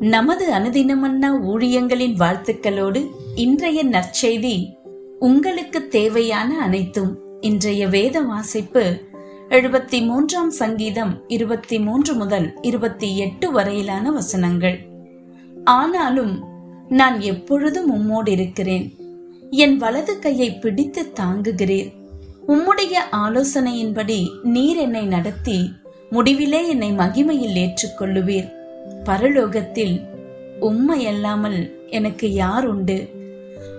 நமது அனுதினமன்னா ஊழியங்களின் வாழ்த்துக்களோடு இன்றைய நற்செய்தி உங்களுக்கு தேவையான அனைத்தும். இன்றைய வேத வாசிப்பு எழுபத்தி மூன்றாம் சங்கீதம் இருபத்தி மூன்று முதல் இருபத்தி எட்டு வரையிலான வசனங்கள். ஆனாலும் நான் எப்பொழுதும் உம்மோடு இருக்கிறேன். என் வலது கையை பிடித்து தாங்குகிறீர். உம்முடைய ஆலோசனையின்படி நீர் என்னை நடத்தி முடிவிலே என்னை மகிமையில் ஏற்றுக்கொள்ளுவீர். பரலோகத்தில் உம்மை அல்லாமல் எனக்கு யார் உண்டு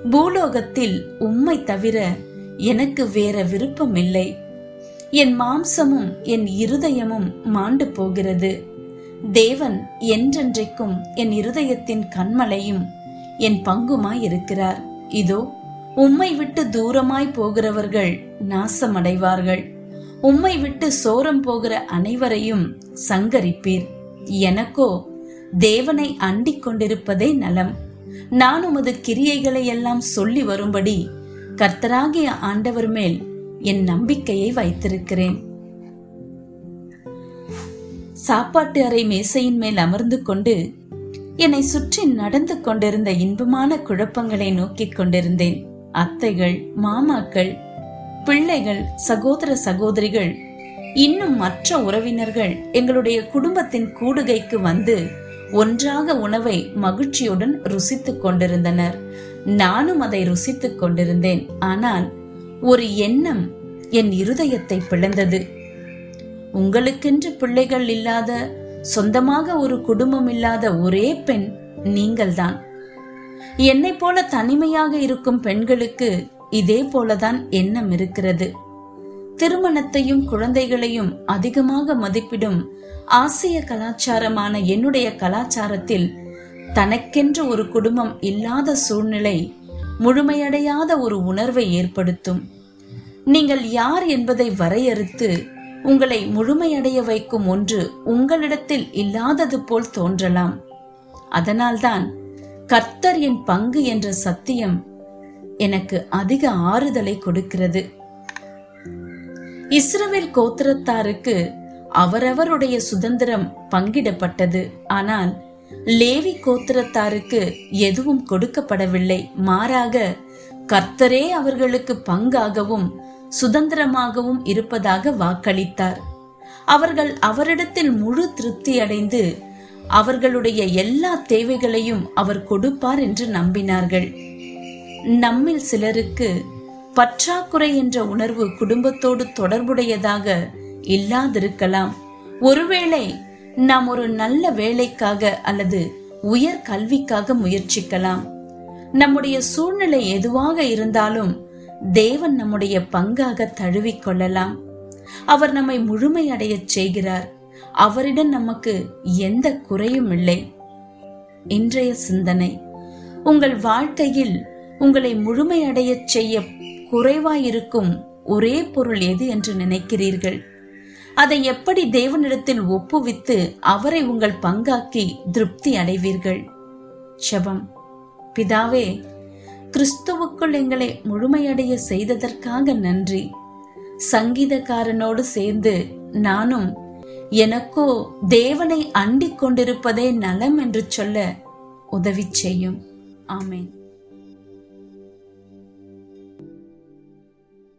பூலோகத்தில் உம்மை தவிர எனக்கு வேற விருப்பமில்லை. என் மாம்சமும் என் இருதயமும் மாண்டு போகிறது. தேவன் என்றென்றைக்கும் என் இருதயத்தின் கண்மலையும் என் பங்குமாய் இருக்கிறார் இதோ உம்மை விட்டு தூரமாய் போகிறவர்கள் நாசமடைவார்கள். உம்மை விட்டு சோரம் போகிற அனைவரையும் சங்கரிப்பீர். எனக்கோ தேவனை அண்டிக் கொண்டிருப்பதே நலம். நான் உமது கிரியைகளை எல்லாம் சொல்லி வரும்படி கர்த்தராகிய ஆண்டவர் மேல் என் நம்பிக்கையை வைத்திருக்கிறேன். சாப்பாட்டு அறை மேசையின் மேல் அமர்ந்து கொண்டு என்னை சுற்றி நடந்து கொண்டிருந்த இன்பமான குழப்பங்களை நோக்கிக் கொண்டிருந்தேன். அத்தைகள் மாமாக்கள் பிள்ளைகள் சகோதர சகோதரிகள் இன்னும் மற்ற உறவினர்கள் எங்களுடைய குடும்பத்தின் கூடுகைக்கு வந்து ஒன்றாக உணவை மகிழ்ச்சியுடன் ருசித்துக் கொண்டிருந்தனர். நானும் அதை ருசித்துக் கொண்டிருந்தேன். ஆனால் ஒரு எண்ணம் என் இருதயத்தை பிளந்தது. உங்களுக்கென்று பிள்ளைகள் இல்லாத சொந்தமாக ஒரு குடும்பம் இல்லாத ஒரே பெண் நீங்கள்தான். என்னை போல தனிமையாக இருக்கும் பெண்களுக்கு இதே போலதான் எண்ணம் இருக்கிறது. திருமணத்தையும் குழந்தைகளையும் அதிகமாக மதிப்பிடும் ஆசிய கலாச்சாரமான என்னுடைய கலாச்சாரத்தில் தனக்கென்று ஒரு குடும்பம் இல்லாத சூழ்நிலை முழுமையடையாத ஒரு உணர்வை ஏற்படுத்தும். நீங்கள் யார் என்பதை வரையறுத்து உங்களை முழுமையடைய வைக்கும் ஒன்று உங்களிடத்தில் இல்லாதது போல் தோன்றலாம். அதனால்தான் கர்த்தர் என் பங்கு என்ற சத்தியம் எனக்கு அதிக ஆறுதலை கொடுக்கிறது. இஸ்ரவேல் கோத்திரத்தாருக்கு அவரவருடைய சுதந்திரம் பங்கிடப்பட்டது. ஆனால் லேவி கோத்திரத்தாருக்கு எதுவும் கொடுக்கப்படவில்லை. மாறாக கர்த்தரே அவர்களுக்கு பங்காகவும் சுதந்திரமாகவும் இருப்பதாக வாக்களித்தார். அவர்கள் அவரிடத்தில் முழு திருப்தி அடைந்து அவர்களுடைய எல்லா தேவைகளையும் அவர் கொடுப்பார் என்று நம்பினார்கள். நம்மில் சிலருக்கு பற்றாக்குறை என்ற உணர்வு குடும்பத்தோடு தொடர்புடையதாக இல்லாதிருக்கலாம். ஒருவேளை நாம் ஒரு நல்ல வேலைக்காக அல்லது உயர் கல்விக்காக முயற்சிக்கலாம். நம்முடைய சூழ்நிலை எதுவாக இருந்தாலும் தேவன் நம்முடைய பங்காக தழுவிக்கொள்ளலாம் அவர் நம்மை முழுமையடையச் செய்கிறார். அவரிடம் நமக்கு எந்த குறையும் இல்லை. இன்றைய சிந்தனை. உங்கள் வாழ்க்கையில் உங்களை முழுமையடையச் செய்ய குறைவாயிருக்கும் ஒரே பொருள் எது என்று நினைக்கிறீர்கள்? அதை எப்படி தேவனிடத்தில் ஒப்புவித்து அவரை உங்கள் பங்காக்கி திருப்தி அடைவீர்கள்? செபம். பிதாவே கிறிஸ்துவுக்குள் எங்களை முழுமையடைய செய்ததற்காக நன்றி. சங்கீதக்காரனோடு சேர்ந்து நானும் எனக்கோ தேவனை அண்டிக் கொண்டிருப்பதே நலம் என்று சொல்ல உதவி செய்யும். ஆமேன்.